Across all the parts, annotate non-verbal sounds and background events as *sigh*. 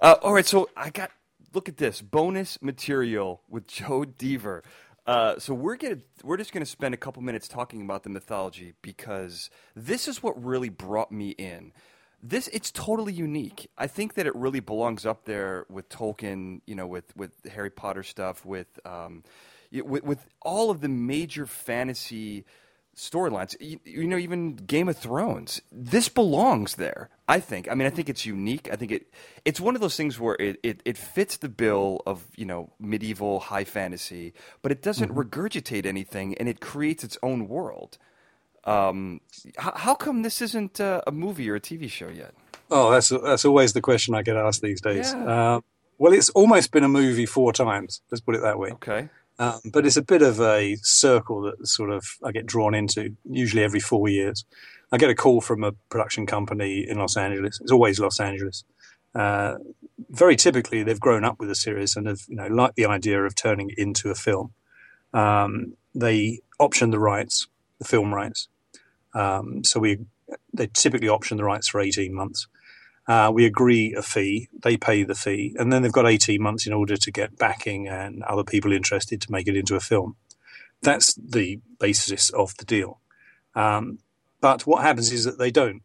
Uh, all right, so I got look at this bonus material with Joe Dever. Uh, so we're gonna we're just gonna spend a couple minutes talking about the mythology because this is what really brought me in. This it's totally unique. I think that it really belongs up there with Tolkien, you know, with with Harry Potter stuff, with um, with, with all of the major fantasy storylines. You, you, know, even Game of Thrones. This belongs there. I think. I mean, I think it's unique. I think it. It's one of those things where it, it, it fits the bill of you know medieval high fantasy, but it doesn't mm-hmm. regurgitate anything, and it creates its own world. Um, how, how come this isn't uh, a movie or a TV show yet? Oh, that's that's always the question I get asked these days. Yeah. Uh, well, it's almost been a movie four times. Let's put it that way. Okay. Um, but it's a bit of a circle that sort of I get drawn into, usually every four years. I get a call from a production company in Los Angeles. It's always Los Angeles. Uh, very typically, they've grown up with the series and have, you know, like the idea of turning it into a film. Um, they option the rights, the film rights. Um, so we, they typically option the rights for 18 months. Uh, we agree a fee, they pay the fee, and then they've got 18 months in order to get backing and other people interested to make it into a film. That's the basis of the deal. Um, but what happens is that they don't,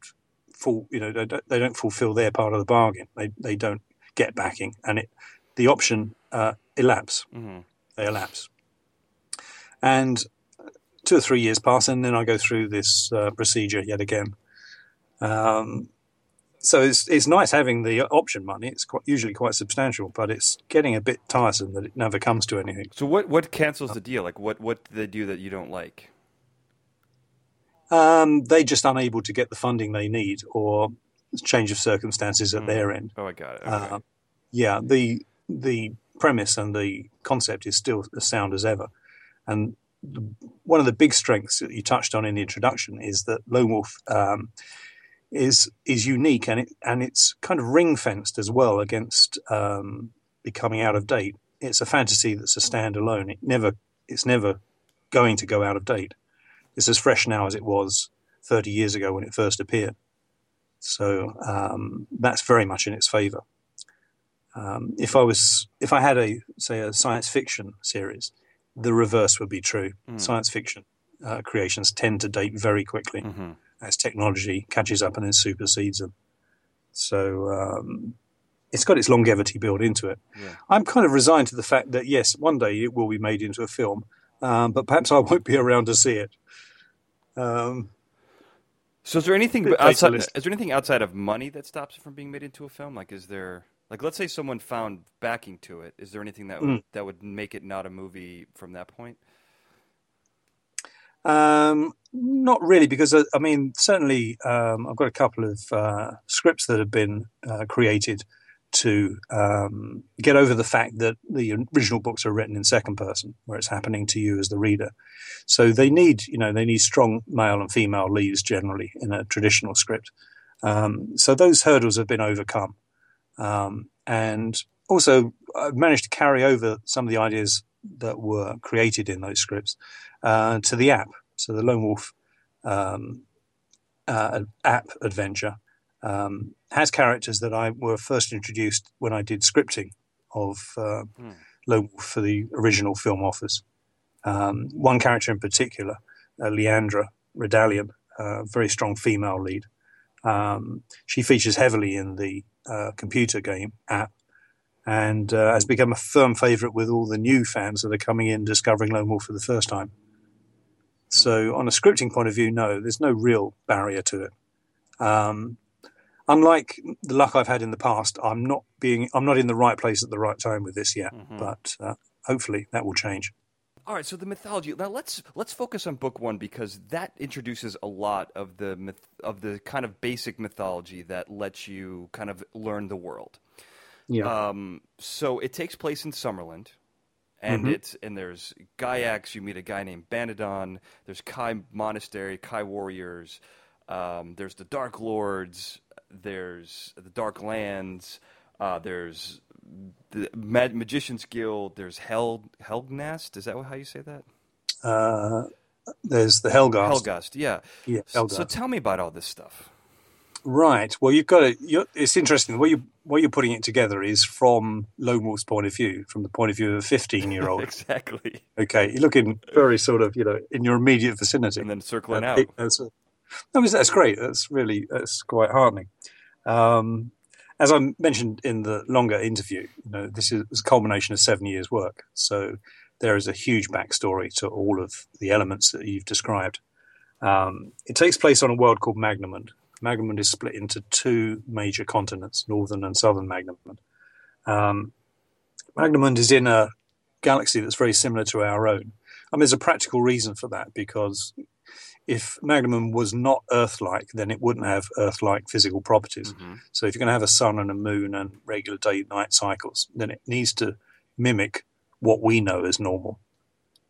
full, you know, they don't, they don't fulfill their part of the bargain. They, they don't get backing, and it, the option uh, elapse. Mm-hmm. They elapse. And two or three years pass, and then I go through this uh, procedure yet again. Um, so it's it's nice having the option money. It's quite, usually quite substantial, but it's getting a bit tiresome that it never comes to anything. So what what cancels the deal? Like what what do they do that you don't like? Um, they just unable to get the funding they need, or change of circumstances at mm. their end. Oh, I got it. Okay. Uh, yeah, the the premise and the concept is still as sound as ever, and one of the big strengths that you touched on in the introduction is that Lone Wolf. Um, is is unique and it and it's kind of ring fenced as well against um, becoming out of date. It's a fantasy that's a standalone. It never it's never going to go out of date. It's as fresh now as it was 30 years ago when it first appeared. So um, that's very much in its favour. Um, if I was if I had a say a science fiction series, the reverse would be true. Mm. Science fiction uh, creations tend to date very quickly. Mm-hmm as technology catches up and then supersedes them. So um, it's got its longevity built into it. Yeah. I'm kind of resigned to the fact that yes, one day it will be made into a film, um, but perhaps I won't be *laughs* around to see it. Um, so is there anything outside? Is there anything outside of money that stops it from being made into a film? Like, is there like let's say someone found backing to it? Is there anything that would, mm. that would make it not a movie from that point? Um, not really, because uh, I mean, certainly um, I've got a couple of uh, scripts that have been uh, created to um, get over the fact that the original books are written in second person, where it's happening to you as the reader. So they need, you know, they need strong male and female leads generally in a traditional script. Um, so those hurdles have been overcome, um, and also I've managed to carry over some of the ideas that were created in those scripts uh, to the app. So the Lone Wolf um, uh, app adventure um, has characters that I were first introduced when I did scripting of uh, mm. Lone Wolf for the original film Office. Um, one character in particular, uh, Leandra Redalian, a very strong female lead. Um, she features heavily in the uh, computer game app and uh, has become a firm favourite with all the new fans that are coming in discovering Lone Wolf for the first time. So, on a scripting point of view, no, there's no real barrier to it. Um, unlike the luck I've had in the past, I'm not being I'm not in the right place at the right time with this yet. Mm-hmm. But uh, hopefully, that will change. All right, so the mythology. Now let's let's focus on book one because that introduces a lot of the myth, of the kind of basic mythology that lets you kind of learn the world. Yeah. Um, so it takes place in Sommerlund, and mm-hmm. it's and there's Giaks. You meet a guy named Banedon. There's Kai Monastery, Kai warriors. Um, there's the Dark Lords. There's the Dark Lands. Uh, there's the Mag- Magicians Guild. There's Hell Helgnast. Is that how you say that? Uh, there's the Helghast. Helghast, yeah. Yeah. Helghast. So, so tell me about all this stuff. Right. Well, you've got it. It's interesting. The way you what you're putting it together is from Lone Wolf's point of view, from the point of view of a 15 year old. *laughs* exactly. Okay, you're looking very sort of you know in your immediate vicinity, and then circling uh, out. It, that's, that's, that's great. That's really that's quite heartening. Um, as I mentioned in the longer interview, you know, this is a culmination of seven years' work. So there is a huge backstory to all of the elements that you've described. Um, it takes place on a world called Magnamund. Magnamund is split into two major continents, northern and southern Magnamund. Um, Magnamund is in a galaxy that's very similar to our own. And there's a practical reason for that because if Magnamund was not Earth-like, then it wouldn't have Earth-like physical properties. Mm-hmm. So if you're going to have a sun and a moon and regular day-night cycles, then it needs to mimic what we know as normal.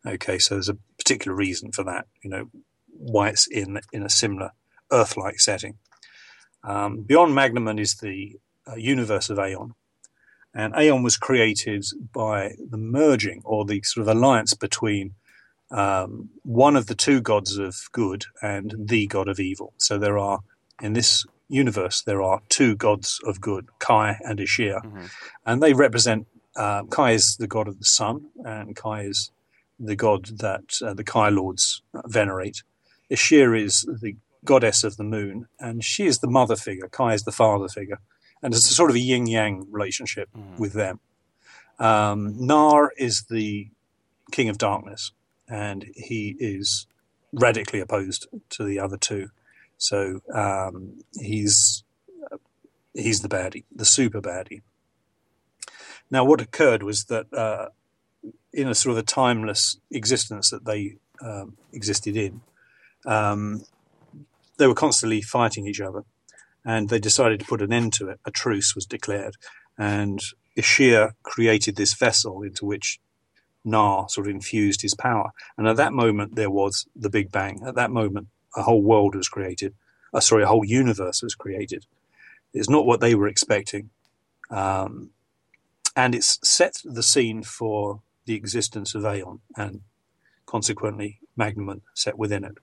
Okay, so there's a particular reason for that. You know why it's in in a similar Earth-like setting. Um, beyond Magnamund is the uh, universe of Aon, and Aon was created by the merging or the sort of alliance between um, one of the two gods of good and the god of evil. So there are in this universe there are two gods of good, Kai and Ishir, mm-hmm. and they represent. Uh, Kai is the god of the sun, and Kai is the god that uh, the Kai lords venerate. Ishir is the goddess of the moon, and she is the mother figure. Kai is the father figure, and it's a sort of a yin yang relationship mm. with them. Um, Naar is the king of darkness, and he is radically opposed to the other two. So um, he's he's the baddie, the super baddie. Now, what occurred was that uh, in a sort of a timeless existence that they um, existed in, um, they were constantly fighting each other, and they decided to put an end to it. A truce was declared, and Ishir created this vessel into which Naar sort of infused his power. And at that moment, there was the Big Bang. At that moment, a whole world was created. Uh, sorry, a whole universe was created. It's not what they were expecting. Um, and it's set the scene for the existence of Aon and consequently Magnamund set within it.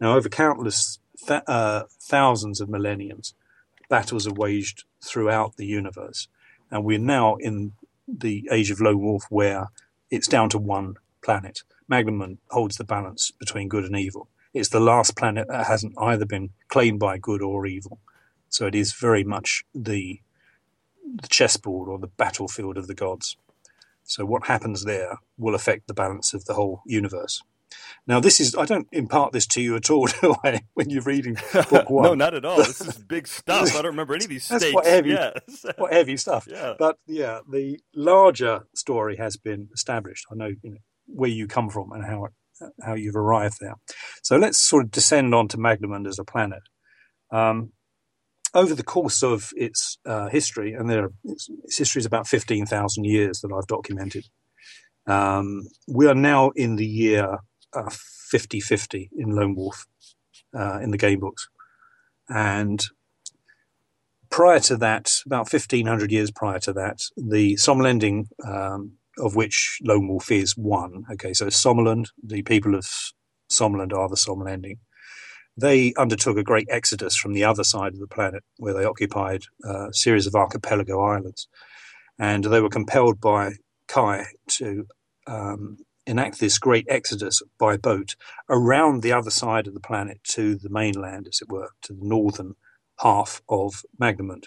Now, over countless th- uh, thousands of millenniums, battles are waged throughout the universe. And we're now in the age of Lone Wolf where it's down to one planet. Magnamund holds the balance between good and evil. It's the last planet that hasn't either been claimed by good or evil. So it is very much the, the chessboard or the battlefield of the gods. So what happens there will affect the balance of the whole universe. Now, this is, I don't impart this to you at all, *laughs* do I, when you're reading *laughs* book one? no, not at all. This is *laughs* big stuff. I don't remember any of these That's states. quite heavy, yes. quite heavy stuff. Yeah. But yeah, the larger story has been established. I know, you know where you come from and how, it, how you've arrived there. So let's sort of descend onto Magnamund as a planet. Um, over the course of its uh, history, and there, its, its history is about 15,000 years that I've documented, um, we are now in the year 50 50 in Lone Wolf uh, in the game books. And prior to that, about 1500 years prior to that, the Sommlending, um, of which Lone Wolf is one, okay, so Sommerlund, the people of Sommerlund are the Sommlending. They undertook a great exodus from the other side of the planet where they occupied uh, a series of archipelago islands. And they were compelled by Kai to um, enact this great exodus by boat around the other side of the planet to the mainland, as it were, to the northern half of Magnamund,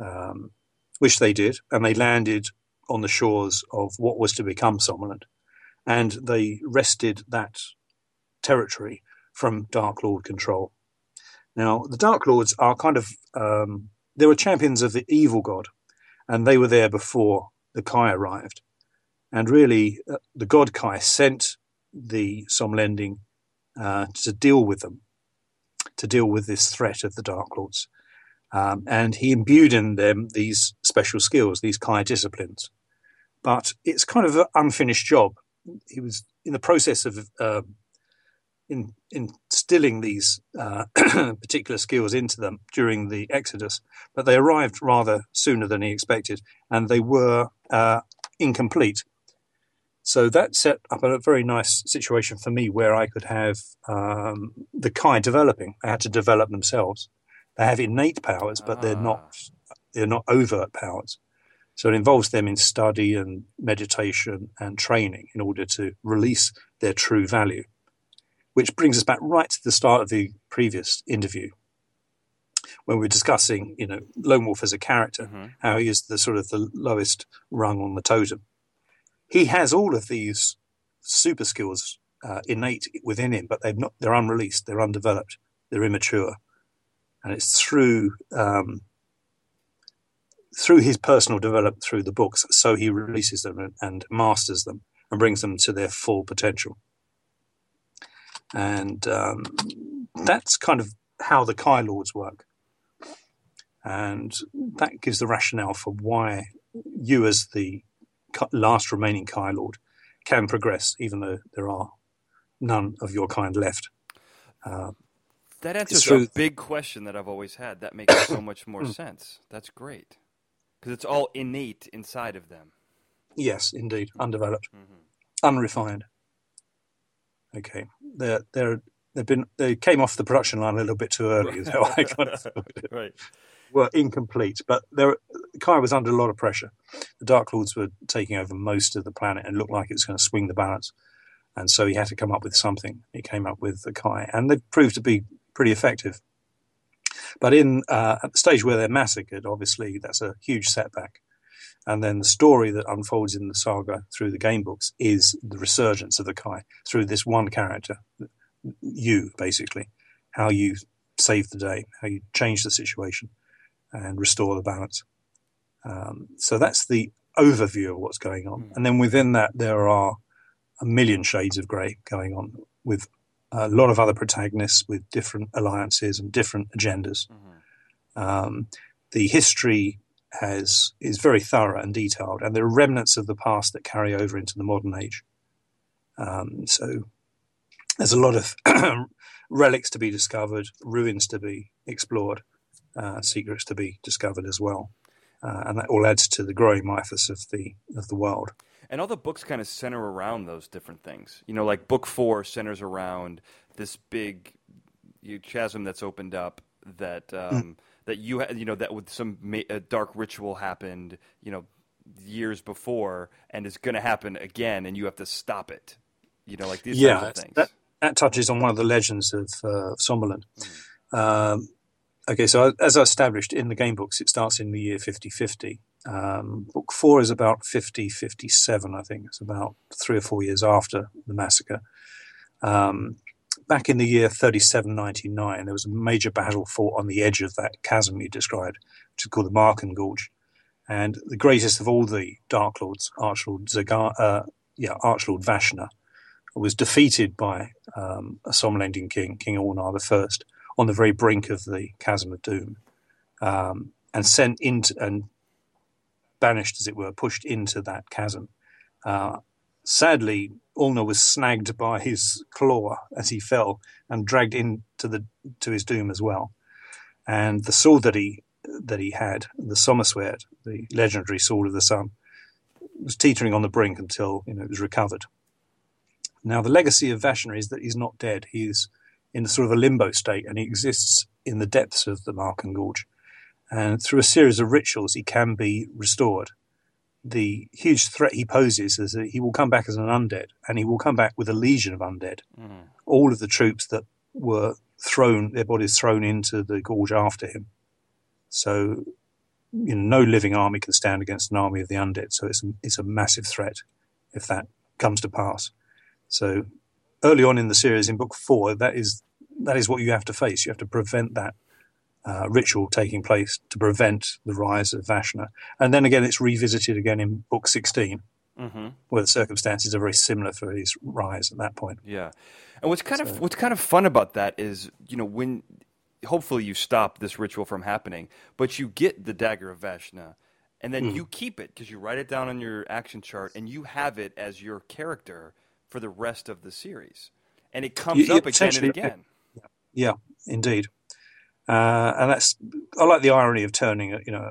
um, which they did, and they landed on the shores of what was to become Sommerlund, and they wrested that territory from Dark Lord control. Now, the Dark Lords are kind of um, they were champions of the evil god, and they were there before the Kai arrived. And really, uh, the god Kai sent the Sommlending uh, to deal with them, to deal with this threat of the Dark Lords. Um, and he imbued in them these special skills, these Kai disciplines. But it's kind of an unfinished job. He was in the process of uh, in, instilling these uh, *clears throat* particular skills into them during the Exodus, but they arrived rather sooner than he expected, and they were uh, incomplete. So that set up a very nice situation for me where I could have um, the Kai developing. They had to develop themselves. They have innate powers, but they're Ah. not they're not overt powers. So it involves them in study and meditation and training in order to release their true value. Which brings us back right to the start of the previous interview when we were discussing, you know, Lone Wolf as a character, Mhm. how he is the sort of the lowest rung on the totem. He has all of these super skills uh, innate within him, but they've not, they're unreleased, they're undeveloped, they're immature. And it's through um, through his personal development through the books, so he releases them and, and masters them and brings them to their full potential. And um, that's kind of how the Kai Lords work. And that gives the rationale for why you, as the last remaining Kai Lord, can progress, even though there are none of your kind left. Uh, That answers a big question that I've always had. That makes so much *coughs* more sense. That's great because it's all innate inside of them. yes, indeed, undeveloped, Mhm. unrefined. Okay, they're they're they've been they came off the production line a little bit too early. is how I kind of *laughs* thought it. right. Were incomplete, but there, Kai was under a lot of pressure. The Dark Lords were taking over most of the planet and looked like it was going to swing the balance. And so he had to come up with something. He came up with the Kai, and they proved to be pretty effective. But in uh, at the stage where they're massacred, obviously that's a huge setback. And then the story that unfolds in the saga through the game books is the resurgence of the Kai through this one character, you basically, how you save the day, how you change the situation and restore the balance. Um, so that's the overview of what's going on. Mm. And then within that, there are a million shades of grey going on with a lot of other protagonists with different alliances and different agendas. Mhm. Um, the history has is very thorough and detailed, and there are remnants of the past that carry over into the modern age. Um, so there's a lot of *clears throat* relics to be discovered, ruins to be explored, secrets to be discovered as well, uh, and that all adds to the growing mythos of the of the world. And all the books kind of center around those different things. You know, like book four centers around this big you, chasm that's opened up that um, that you ha- you know that with some ma- dark ritual happened. You know, years before, and is going to happen again, and you have to stop it. You know, like these Yeah, things. that- that touches on one of the legends of uh, Sommerlund. Um, okay, so as I established in the game books, it starts in the year 5050. Um, book four is about 5057, I think. It's about three or four years after the massacre. Um, back in the year 3799, there was a major battle fought on the edge of that chasm you described, which is called the Maakengorge. And the greatest of all the Dark Lords, Archlord Zagar, uh, yeah, Archlord Vashna, was defeated by um, a Somnolentian king, King Ulnar I, on the very brink of the Chasm of Doom, um, and sent into and banished, as it were, pushed into that chasm. Uh, sadly, Ulnar was snagged by his claw as he fell and dragged into the to his doom as well. And the sword that he that he had, the Sommerswerd, the legendary sword of the sun, was teetering on the brink until you know it was recovered. Now, the legacy of Vashna is that he's not dead. He's in sort of a limbo state and he exists in the depths of the Maakengorge. And through a series of rituals, he can be restored. The huge threat he poses is that he will come back as an undead and he will come back with a legion of undead. Mhm. All of the troops that were thrown, their bodies thrown into the gorge after him. So, you know, no living army can stand against an army of the undead. So it's a, it's a massive threat if that comes to pass. So early on in the series, in book four, that is that is what you have to face. You have to prevent that uh, ritual taking place to prevent the rise of Vashna. And then again, it's revisited again in book sixteen, Mhm. where the circumstances are very similar for his rise at that point. Yeah, and what's kind So- of what's kind of fun about that is you know when hopefully you stop this ritual from happening, but you get the dagger of Vashna, and then Mm. you keep it because you write it down on your action chart, and you have it as your character for the rest of the series, and it comes up again and again. Yeah, indeed. Uh, and that's I like the irony of turning a you know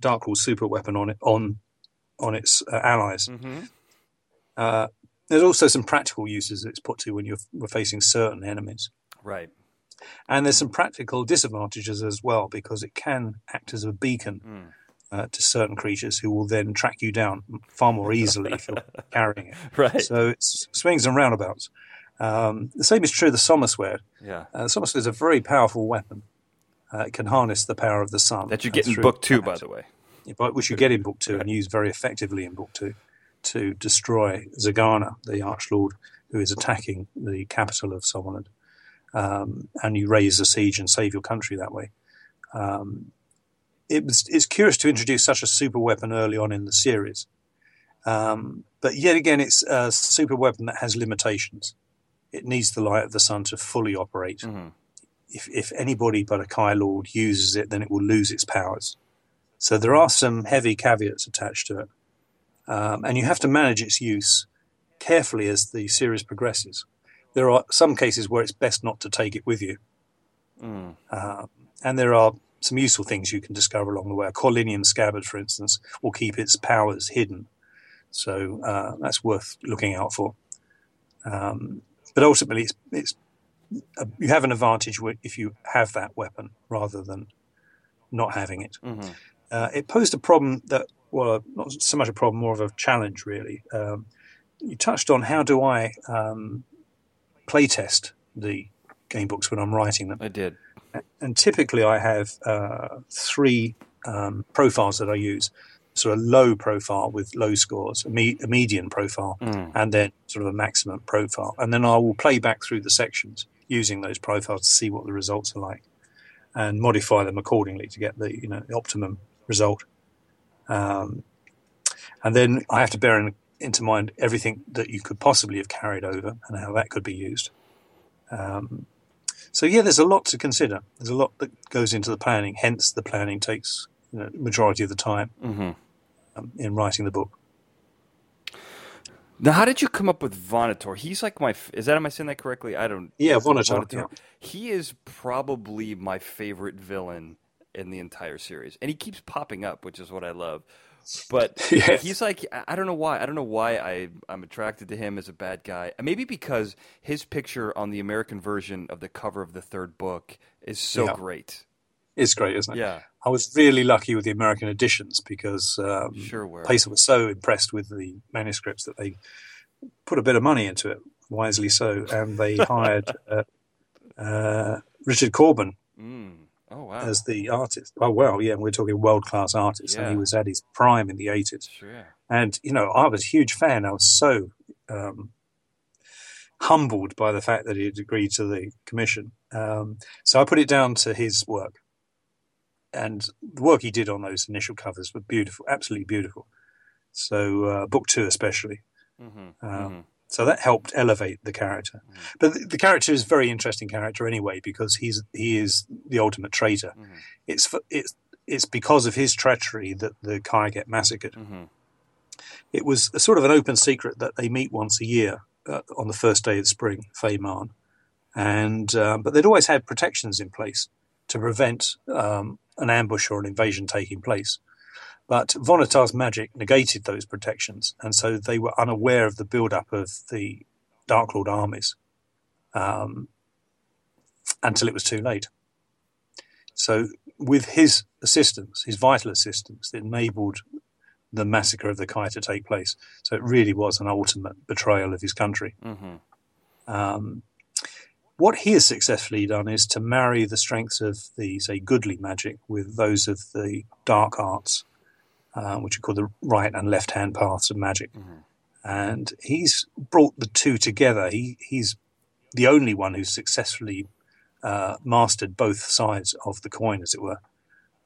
Dark Lord super weapon on it on on its uh, allies. hmm Uh, there's also some practical uses it's put to when you're we're facing certain enemies. Right. And there's some practical disadvantages as well because it can act as a beacon Mm. Uh, to certain creatures who will then track you down far more easily if you're *laughs* carrying it. Right. So it's swings and roundabouts. Um, the same is true of the Sommerswerd. yeah. Uh, the Sommerswerd is a very powerful weapon. Uh, it can harness the power of the sun. That you uh, get in book two, by the way. but which you get in book two and use very effectively in book two to destroy Zagarna, the Archlord, who is attacking the capital of Sommerlund. Um, and you raise the siege and save your country that way. Um, it was, it's curious to introduce such a super weapon early on in the series. Um, but yet again, it's a super weapon that has limitations. It needs the light of the sun to fully operate. Mhm. If, if anybody but a Kai Lord uses it, then it will lose its powers. So there are some heavy caveats attached to it. Um, and you have to manage its use carefully as the series progresses. There are some cases where it's best not to take it with you. Mm. Uh, and there are some useful things you can discover along the way. A Korlinium scabbard, for instance, will keep its powers hidden. So uh, that's worth looking out for. Um, but ultimately, it's, it's uh, you have an advantage if you have that weapon rather than not having it. Mhm. Uh, it posed a problem that, well, not so much a problem, more of a challenge, really. Um, you touched on how do I um, playtest the game books when I'm writing them I did. And typically I have uh, three um, profiles that I use. So a low profile with low scores, a, me- a median profile, Mm. and then sort of a maximum profile. And then I will play back through the sections using those profiles to see what the results are like, and modify them accordingly to get the you know the optimum result. Um, and then I have to bear in, into mind everything that you could possibly have carried over and how that could be used. Um, so yeah, there's a lot to consider. There's a lot that goes into the planning. Hence, the planning takes you know, majority of the time hmm um, in writing the book. Now, how did you come up with Vonotar? He's like my. Is that am I saying that correctly? I don't. Yeah, Vonotar, Vonotar. yeah. He is probably my favorite villain in the entire series, and he keeps popping up, which is what I love. But *laughs* Yes. he's like I don't know why. I don't know why I I'm attracted to him as a bad guy. Maybe because his picture on the American version of the cover of the third book is so Yeah. great. It's great, isn't it? Yeah, I was really lucky with the American editions because um, sure. Were Pacer was so impressed with the manuscripts that they put a bit of money into it, wisely so, and they *laughs* hired uh, uh, Richard Corbin. As the artist. Oh well, yeah, we're talking world class artist, and he was at his prime in the eighties. Sure. And you know, I was a huge fan. I was so um, humbled by the fact that he had agreed to the commission. Um, so I put it down to his work, and the work he did on those initial covers were beautiful, absolutely beautiful. So uh, book two, especially. Mm-hmm. Um, So that helped elevate the character. Mhm. But the, the character is a very interesting character anyway because he's he is the ultimate traitor. hmm It's for, it's it's because of his treachery that the Kai get massacred hmm it was a sort of an open secret that they meet once a year uh, on the first day of spring, Feymarn, and um, but they'd always had protections in place to prevent um, an ambush or an invasion taking place. But Vonotar's magic negated those protections, and so they were unaware of the build-up of the Dark Lord armies um, until it was too late. So, with his assistance, his vital assistance, it enabled the massacre of the Kai to take place. So it really was an ultimate betrayal of his country. hmm Um, what he has successfully done is to marry the strengths of the, say, goodly magic with those of the dark arts, uh, which are called the right and left hand paths of magic. Mhm. And he's brought the two together. He, he's the only one who's successfully uh, mastered both sides of the coin, as it were,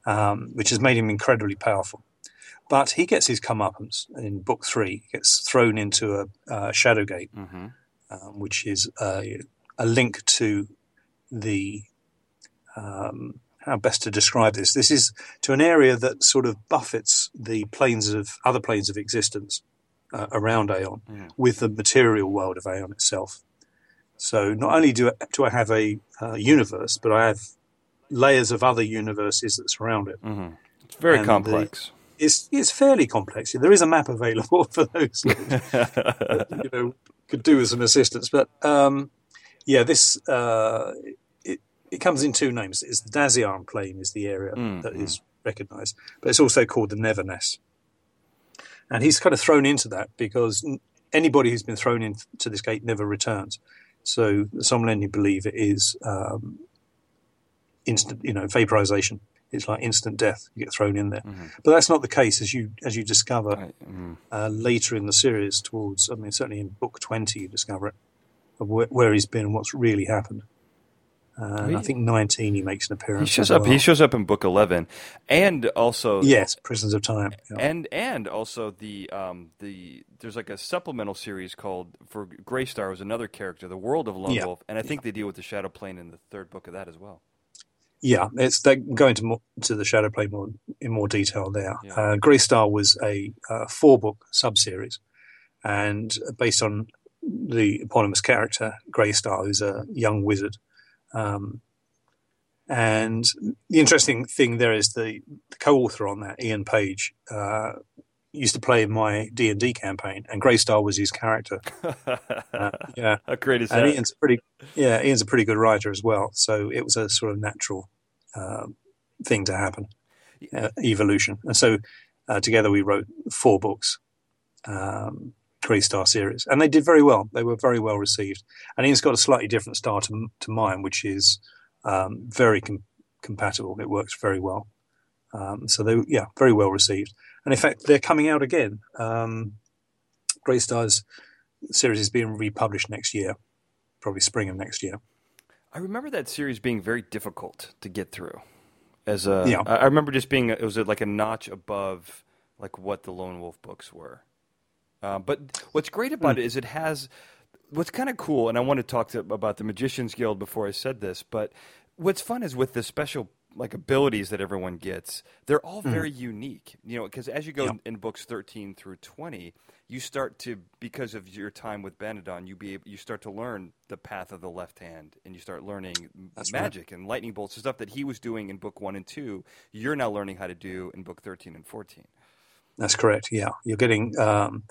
um, which has made him incredibly powerful. But he gets his comeuppance in book three. He gets thrown into a uh, shadow gate, hmm um, which is a, a link to the um, how best to describe this. This is to an area that sort of buffets the planes of other planes of existence uh, around Aon Mhm. with the material world of Aon itself. So not only do I, do I have a uh, universe, but I have layers of other universes that surround it. hmm It's very And the- complex. It's it's fairly complex. There is a map available *laughs* for those you know could do with some assistance. But um, yeah, this uh, it, comes in two names. It's the Daziarn Plane is the area Mm, that is recognised, but it's also called the Neverness. And he's kind of thrown into that because anybody who's been thrown into this gate never returns. So the Sommlending believe it is um, instant, you know, vaporization. It's like instant death. You get thrown in there, Mhm. but that's not the case as you as you discover I- mm. uh, later in the series. Towards, I mean, certainly in book twenty, you discover it of where, where he's been and what's really happened. Uh, I think nineteen, he makes an appearance. He shows as up. He shows up in book eleven, and also Yes, Prisons of Time. yeah. and and also the um the there's like a supplemental series called for Greystar was another character, the World of Lone Yeah. Wolf, and I think they deal with the Shadow Plane in the third book of that as well. Yeah, it's they go into more, to the Shadow Plane more in more detail there. Yeah. Uh, Grey Star was a uh, four book sub series, and based on the eponymous character Grey Star, who's a young wizard. Um, and the interesting thing there is the, the co-author on that, Ian Page, uh, used to play in my D and D campaign, and Grey Star was his character. *laughs* Uh, yeah, How great is and that? Ian's a pretty yeah Ian's a pretty good writer as well. So it was a sort of natural um thing to happen, uh, evolution. And so uh, together we wrote four books, um, Grey Star series, and they did very well. They were very well received. And Ian's got a slightly different style to, to mine, which is um, very com- compatible. It works very well. Um, so they yeah very well received. And in fact, they're coming out again. Um, Grey Star's series is being republished next year, probably spring of next year. I remember that series being very difficult to get through. As a, Yeah. I I remember just being it was like a notch above like what the Lone Wolf books were. Uh, but what's great about it is it has what's kind of cool, and I want to talk to, about the Magicians Guild before I said this. But what's fun is with the special like abilities that everyone gets, they're all very unique. You know, because as you go Yeah. in books thirteen through twenty, you start to because of your time with Banedon, you be you start to learn the path of the left hand, and you start learning That's right. magic and lightning bolts, the stuff that he was doing in book one and two. You're now learning how to do in book thirteen and fourteen. That's correct. Yeah, you're getting um,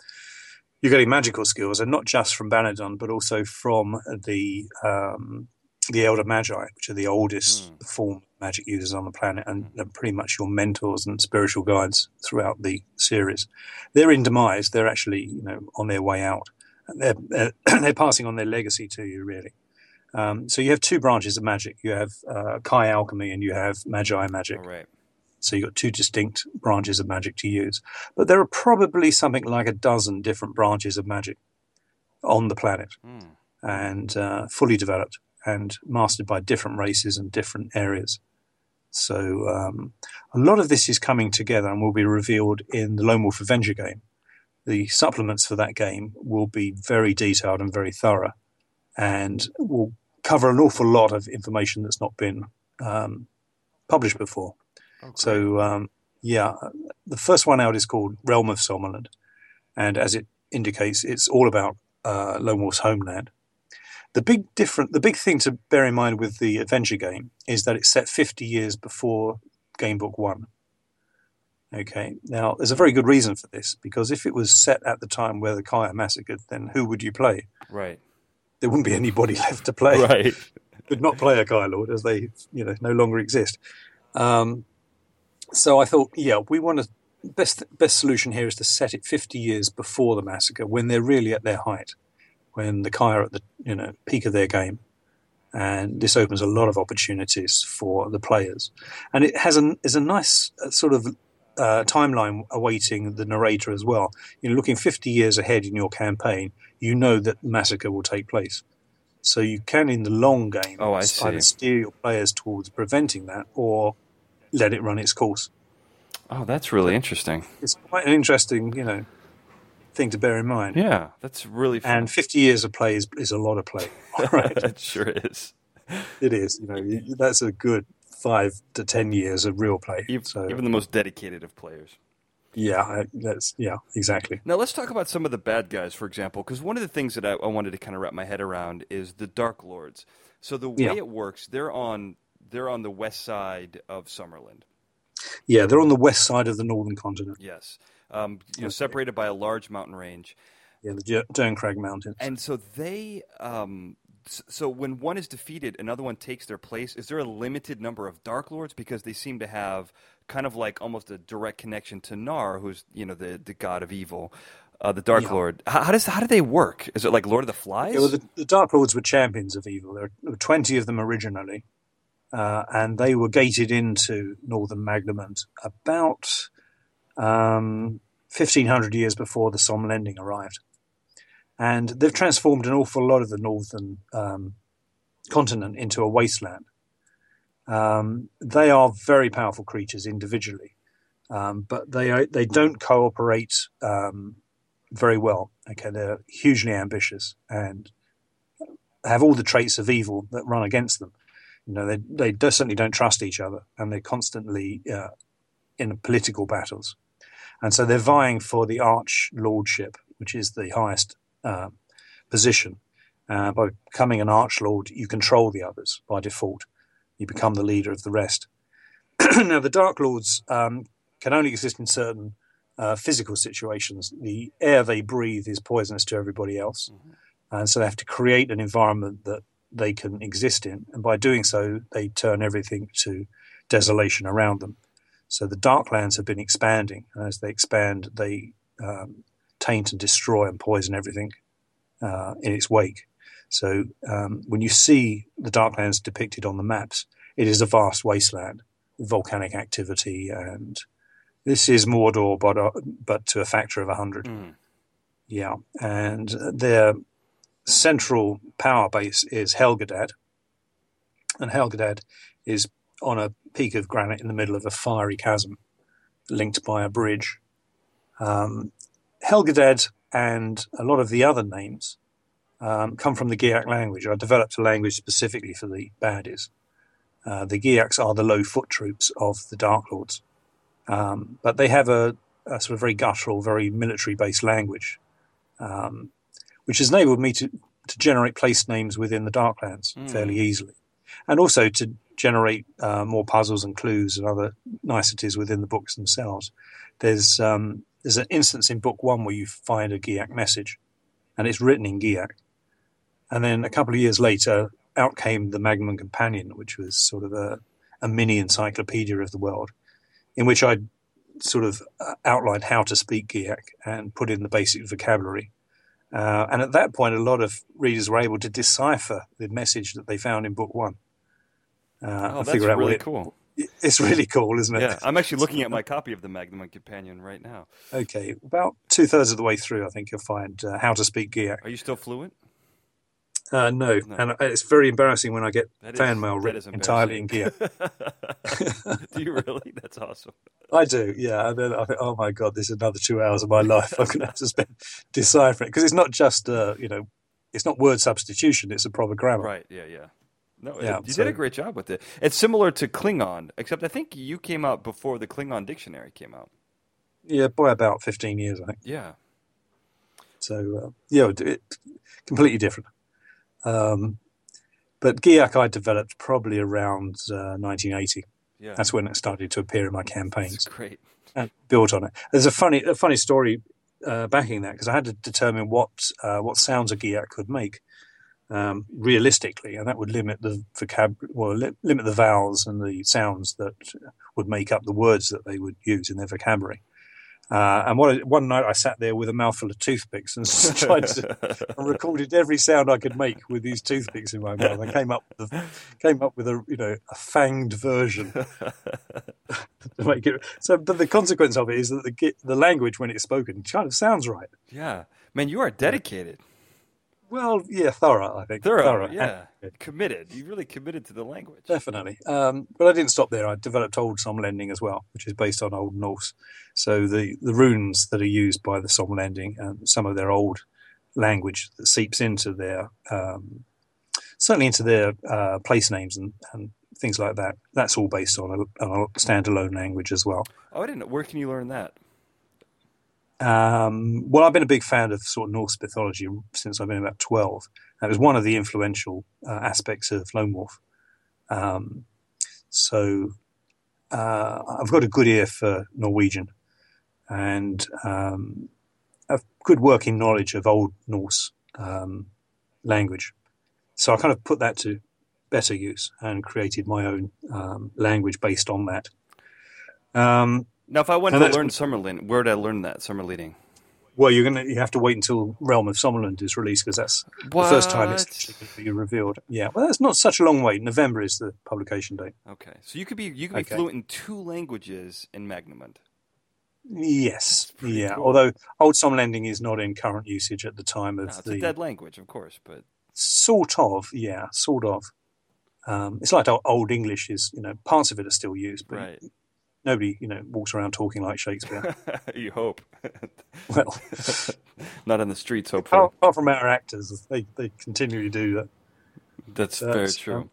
you're getting magical skills, and not just from Banedon, but also from the um, the Elder Magi, which are the oldest Mm. form magic users on the planet, and they're pretty much your mentors and spiritual guides throughout the series. They're in demise. They're actually you know on their way out. And they're they're, *clears throat* they're passing on their legacy to you, really. Um, so you have two branches of magic. You have uh, Kai alchemy, and you have Magi magic. All right. So you've got two distinct branches of magic to use. But there are probably something like a dozen different branches of magic on the planet Hmm. and uh, fully developed and mastered by different races and different areas. So um, a lot of this is coming together and will be revealed in the Lone Wolf Avenger game. The supplements for that game will be very detailed and very thorough and will cover an awful lot of information that's not been um, published before. Oh, great. So um, yeah, the first one out is called Realm of Sommerlund, and as it indicates, it's all about uh, Lone Wolf's homeland. The big different, the big thing to bear in mind with the Adventure game is that it's set 50 years before Game Book One. Okay, now there's a very good reason for this because if it was set at the time where the Kaya massacred, then who would you play? right. There wouldn't be anybody *laughs* left to play Right. could not play a Kai Lord as they, you know, no longer exist. Um, so I thought, yeah, we want to best best solution here is to set it 50 years before the massacre, when they're really at their height, when the Kai are at the you know peak of their game, and this opens a lot of opportunities for the players, and it has a is a nice uh, sort of. Uh, timeline awaiting the narrator as well. You know, looking 50 years ahead in your campaign, you know that massacre will take place. So you can, in the long game, Oh, either steer your players towards preventing that or let it run its course. Oh, that's really interesting. It's quite an interesting, you know, thing to bear in mind. Yeah, that's really fun. And 50 years of play is, is a lot of play. *laughs* *laughs* right? it sure is. it is. You know, that's a good five to 10 years of real play. Even, so, even the most dedicated of players. yeah, that's, yeah, exactly. Now let's talk about some of the bad guys, for example, because one of the things that I, I wanted to kind of wrap my head around is the Dark Lords. So the way Yeah. it works, they're on they're on the west side of Sommerlund. Yeah, they're on the west side of the northern continent. Yes, um, you know, separated by a large mountain range, Yeah, the Durncrag Mountains. and so they um, so when one is defeated, another one takes their place. Is there a limited number of Dark Lords because they seem to have kind of like almost a direct connection to Naar, who's you know the the god of evil, uh, the Dark Yeah. Lord. How, how does how do they work? Is it like Lord of the Flies? Yeah, well, the, the Dark Lords were champions of evil. There were 20 of them originally, uh, and they were gated into Northern Magnamund about um, 1500 years before the Sommlending arrived. And they've transformed an awful lot of the Northern um, continent into a wasteland. Um, they are very powerful creatures individually, um, but they are, they don't cooperate um, very well. Okay, they're hugely ambitious and have all the traits of evil that run against them. You know, they they certainly don't trust each other, and they're constantly uh, in political battles, and so they're vying for the arch lordship, which is the highest uh, position. Uh, by becoming an arch lord, you control the others by default. You become the leader of the rest. *clears throat* now, the Dark Lords um, can only exist in certain uh, physical situations. The air they breathe is poisonous to everybody else. And so they have to create an environment that they can exist in. And by doing so, they turn everything to desolation around them. So the dark lands have been expanding. And as they expand, they um, taint and destroy and poison everything uh, in its wake. So um, when you see the Darklands depicted on the maps, it is a vast wasteland, with volcanic activity, and this is Mordor, but uh, but to a factor of a hundred. Mm. Yeah, and their central power base is Helgedad, and Helgedad is on a peak of granite in the middle of a fiery chasm, linked by a bridge. Um, Helgedad and a lot of the other names um, come from the Giak language. I developed a language specifically for the baddies. Uh, the Giaks are the low foot troops of the Dark Lords, um, but they have a, a sort of very guttural, very military-based language, um, which has enabled me to, to generate place names within the Darklands Mm. fairly easily, and also to generate uh, more puzzles and clues and other niceties within the books themselves. There's um, there's an instance in book one where you find a Giak message, and it's written in Giak. And then a couple of years later, out came the Magnamund Companion, which was sort of a, a mini encyclopedia of the world, in which I sort of uh, outlined how to speak Giak and put in the basic vocabulary. Uh, and at that point, a lot of readers were able to decipher the message that they found in book one. Uh, Oh, that's figure out really it- cool. It's really cool, isn't it? Yeah, I'm actually looking at *laughs* my copy of the Magnamund Companion right now. Okay, about two thirds of the way through, I think you'll find uh, how to speak Giak. Are you still fluent? Uh, no. No. and it's very embarrassing when I get That is- fan mail written entirely in gear. *laughs* Do you really? That's awesome. I do, yeah. And then I think, oh my god, this is another two hours of my life I'm going to have to spend *laughs* deciphering because it's not just, uh, you know, it's not word substitution; it's a proper grammar. Right. Yeah. Yeah. No, Yeah, you so- did a great job with it. It's similar to Klingon, except I think you came out before the Klingon dictionary came out. Yeah, by about fifteen years, I think. Yeah. So uh, yeah, it, completely different. Um, but Giak I developed probably around uh, 1980. Yeah. That's when it started to appear in my That's campaigns. great. and built on it. There's a funny a funny story uh, backing that because I had to determine what uh, what sounds a Giak could make um, realistically, and that would limit the vocab well li- limit the vowels and the sounds that would make up the words that they would use in their vocabulary. Uh, and one one night I sat there with a mouthful of toothpicks and *laughs* tried to and recorded every sound I could make with these toothpicks in my mouth. I came up with a, came up with a you know a fanged version *laughs* to make it. So, but the consequence of it is that the the language when it's spoken kind of sounds right. yeah. Man, you are dedicated. Well, yeah, thorough. I think Thorough. and- yeah. Committed. You really committed to the language. Definitely. Um, but I didn't stop there. I developed Old Sommlending as well, which is based on Old Norse. So the, the runes that are used by the Sommlending and some of their old language that seeps into their, um, certainly into their uh, place names and, and things like that. That's all based on a, on a standalone language as well. Oh, I didn't know. Where can you learn that? Um, well, I've been a big fan of sort of Norse mythology since I've been about 12. That was one of the influential uh, aspects of Lone Wolf. Um, so uh, I've got a good ear for Norwegian and um, a good working knowledge of Old Norse um, language. so I kind of put that to better use and created my own um, language based on that. Um, now, if I wanted to learn Summerlin, where would I learn that Summerleading? Well, you're gonna you have to wait until Realm of Sommerlund is released because that's what? the first time it's actually going to be revealed. Yeah, well, that's not such a long wait. November is the publication date. Okay, so you could be you could okay. be fluent in two languages in Magnamund. Yes, yeah. Cool. Although Old Sommerlending is not in current usage at the time of no, it's the a dead language, of course, but sort of, yeah, sort of. Um, it's like Old English is, you know, parts of it are still used, but right. Nobody, you know, walks around talking like Shakespeare. *laughs* you hope. *laughs* well, *laughs* not in the streets, hopefully. Apart, from our actors, they they continually do that. That's very true. Um,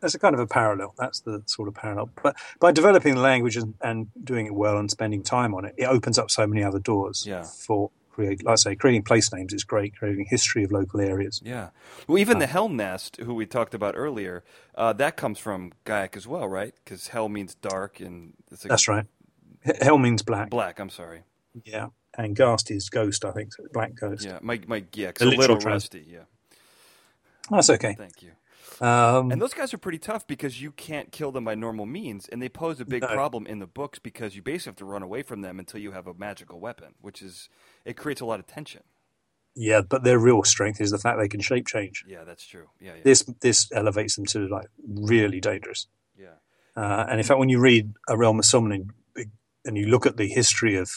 that's a kind of a parallel. That's the sort of parallel. But by developing the language and, and doing it well and spending time on it, it opens up so many other doors yeah. for create. Like I say, creating place names is great. Creating history of local areas. Yeah. Well, even uh, the Helghast, who we talked about earlier, uh, that comes from Gaelic as well, right? Because Hell means dark, and that's right. Hell means black. Black. I'm sorry. Yeah, and Ghast is ghost. I think so black ghost. Yeah, my my yeah, a little rusty. Yeah. That's okay. Thank you. Um, and those guys are pretty tough because you can't kill them by normal means, and they pose a big no. problem in the books because you basically have to run away from them until you have a magical weapon, which is it creates a lot of tension. Yeah, but their real strength is the fact they can shape change. Yeah, that's true. Yeah, yeah. This this elevates them to like really dangerous. Yeah. Uh, and in fact, when you read A Realm of Sommerlund and you look at the history of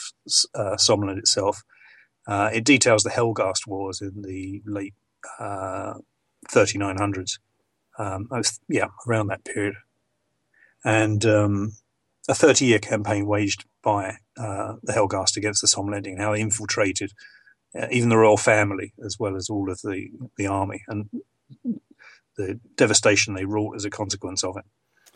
uh, itself, uh, it details the Helghast Wars in the late uh, 3900s um, I was yeah around that period, and um, a 30 year campaign waged by uh, the Helghast against the Sommlending, how they infiltrated uh, even the royal family as well as all of the the army, and the devastation they wrought as a consequence of it.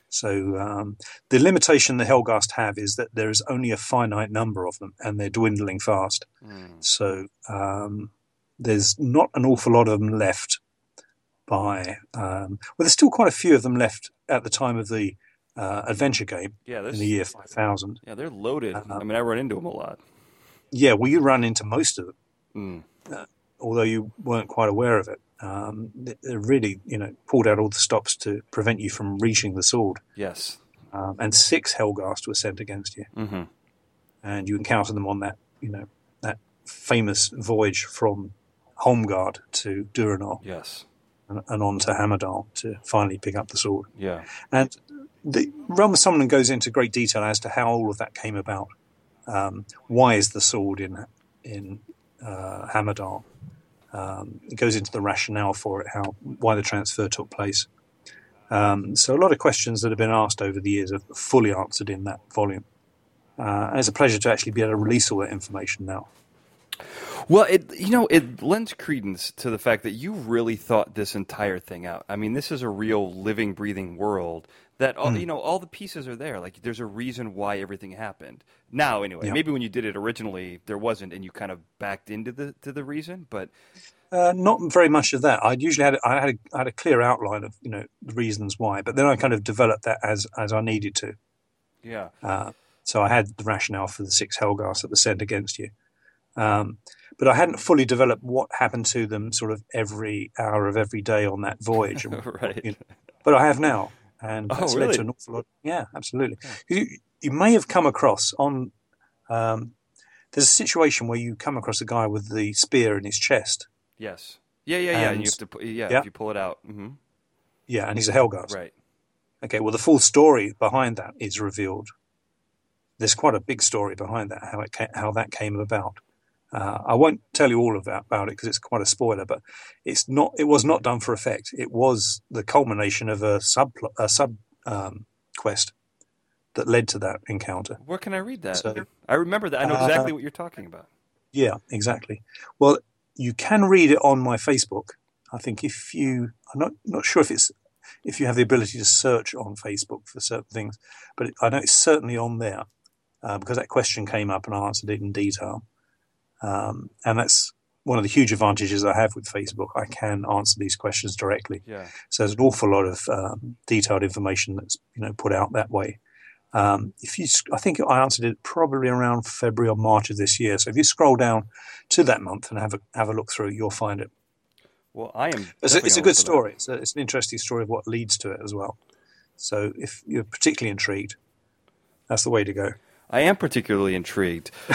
So um, the limitation the Helghast have is that there is only a finite number of them, and they're dwindling fast. Mm. So um, there's not an awful lot of them left by. Um, well, there's still quite a few of them left at the time of the uh, adventure game yeah, in the year 5000. Yeah, they're loaded. Um, I mean, I run into them a lot. Yeah, well, you run into most of them, mm. uh, although you weren't quite aware of it. Um, they really, you know, pulled out all the stops to prevent you from reaching the sword. Yes. Um, and six Helghast were sent against you, mm-hmm. and you encounter them on that, you know, that famous voyage from Holmgard to Durenor. Yes and, on to Hammerdal to finally pick up the sword. Yeah. And the Realm of Sommerlund goes into great detail as to how all of that came about. Um, why is the sword in in uh? Um, it goes into the rationale for it, how why the transfer took place. Um, so a lot of questions that have been asked over the years are fully answered in that volume. Uh, and it's a pleasure to actually be able to release all that information now. Well, it you know it lends credence to the fact that you really thought this entire thing out. I mean, this is a real living, breathing world that all mm. you know all the pieces are there. Like there's a reason why everything happened. Now, anyway, yeah. maybe when you did it originally, there wasn't, and you kind of backed into the to the reason, but. Uh, not very much of that. I'd usually had I had a, I had a clear outline of you know the reasons why, but then I kind of developed that as as I needed to. Yeah. Uh, so I had the rationale for the six Helghast that were sent against you. Um, but I hadn't fully developed what happened to them sort of every hour of every day on that voyage. *laughs* right. You know, but I have now, and oh, that's oh, really? led to an awful lot. Yeah, absolutely. Yeah. You, you may have come across on. Um, there's a situation where you come across a guy with the spear in his chest. Yes. Yeah, yeah, yeah. And, and you have to, yeah, yeah, if you pull it out. Mm-hmm. Yeah, and he's a Helghast. Right. Okay. Well, the full story behind that is revealed. There's quite a big story behind that, how it ca- how that came about. Uh, I won't tell you all of that about it because it's quite a spoiler, but it's not. It was not done for effect. It was the culmination of a sub a sub um, quest that led to that encounter. Where can I read that? So, I remember that. I know exactly uh, what you're talking about. Yeah, exactly. Well, you can read it on my Facebook. I think if you, I'm not not sure if it's if you have the ability to search on Facebook for certain things, but I know it's certainly on there uh, because that question came up and I answered it in detail. Um, and that's one of the huge advantages I have with Facebook. I can answer these questions directly. Yeah. So there's an awful lot of um, detailed information that's you know put out that way. Um, if you, I think I answered it probably around February or March of this year. So if you scroll down to that month and have a have a look through, you'll find it. Well, I am. It's a, it's a good story. It's, a, it's an interesting story of what leads to it as well. So if you're particularly intrigued, that's the way to go. I am particularly intrigued. *laughs*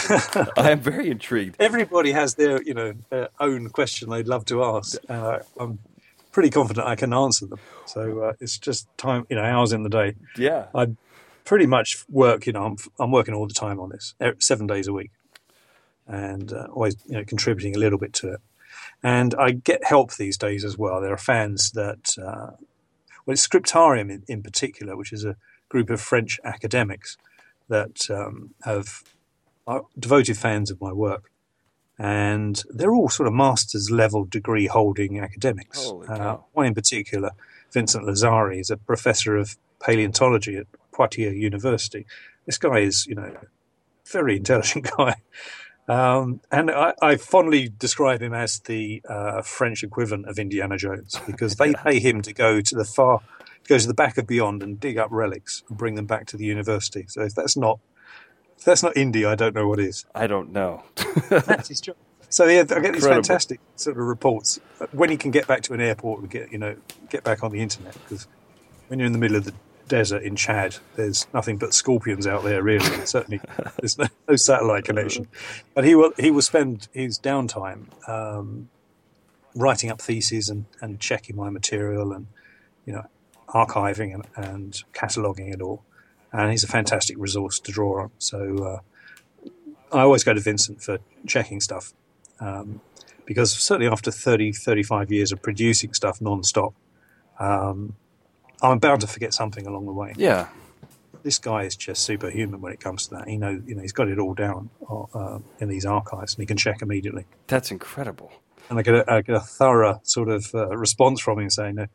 I am very intrigued. Everybody has their, you know, their own question they'd love to ask. Uh, I'm pretty confident I can answer them. So uh, it's just time, you know, hours in the day. Yeah. I pretty much work, you know, I'm, I'm working all the time on this, seven days a week, and uh, always, you know, contributing a little bit to it. And I get help these days as well. There are fans that, uh, well, it's Scriptarium in, in particular, which is a group of French academics that um, have are devoted fans of my work. And they're all sort of master's level degree holding academics. Uh, one in particular, Vincent Lazzari, is a professor of paleontology at Poitiers University. This guy is, you know, very intelligent *laughs* guy. Um, and I, I, fondly describe him as the uh, French equivalent of Indiana Jones because they *laughs* pay him to go to the far, go to the back of beyond and dig up relics and bring them back to the university. So if that's not, if that's not India, I don't know what is. I don't know. that's his job. So yeah, I get these Incredible. fantastic sort of reports when he can get back to an airport and get you know get back on the internet because when you're in the middle of the desert in Chad, there's nothing but scorpions out there. Really, certainly *laughs* there's no, no, satellite connection. But he will he will spend his downtime um, writing up theses and, and checking my material and you know archiving and, and cataloging it all. And he's a fantastic resource to draw on. So uh, I always go to Vincent for checking stuff. Um, because certainly after 30, 35 years of producing stuff non-stop, um, I'm bound to forget something along the way. Yeah. This guy is just superhuman when it comes to that. He know, you know, he's got it all down uh, in these archives, and he can check immediately. That's incredible. And I get a, I get a thorough sort of uh, response from him saying, no,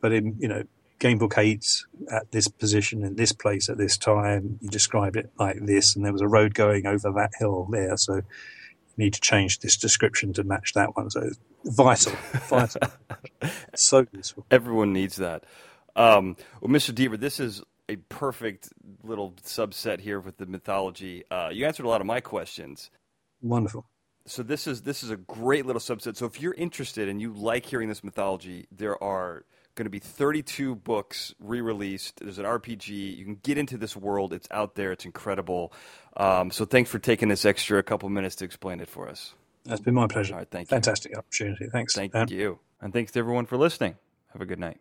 "But in you know, Gamebook Eight at this position in this place at this time, you described it like this, and there was a road going over that hill there, so you need to change this description to match that one." So vital, *laughs* vital, so useful. Everyone needs that. Um, well, Mr. Dever, this is a perfect little subset here with the mythology. Uh, you answered a lot of my questions. Wonderful. So this is this is a great little subset. So if you're interested and you like hearing this mythology, there are going to be 32 books re-released. There's an RPG. You can get into this world. It's out there. It's incredible. Um, so thanks for taking this extra couple minutes to explain it for us. That's been my pleasure. All right, thank you. Fantastic opportunity. Thanks. Thank you. And thanks to everyone for listening. Have a good night.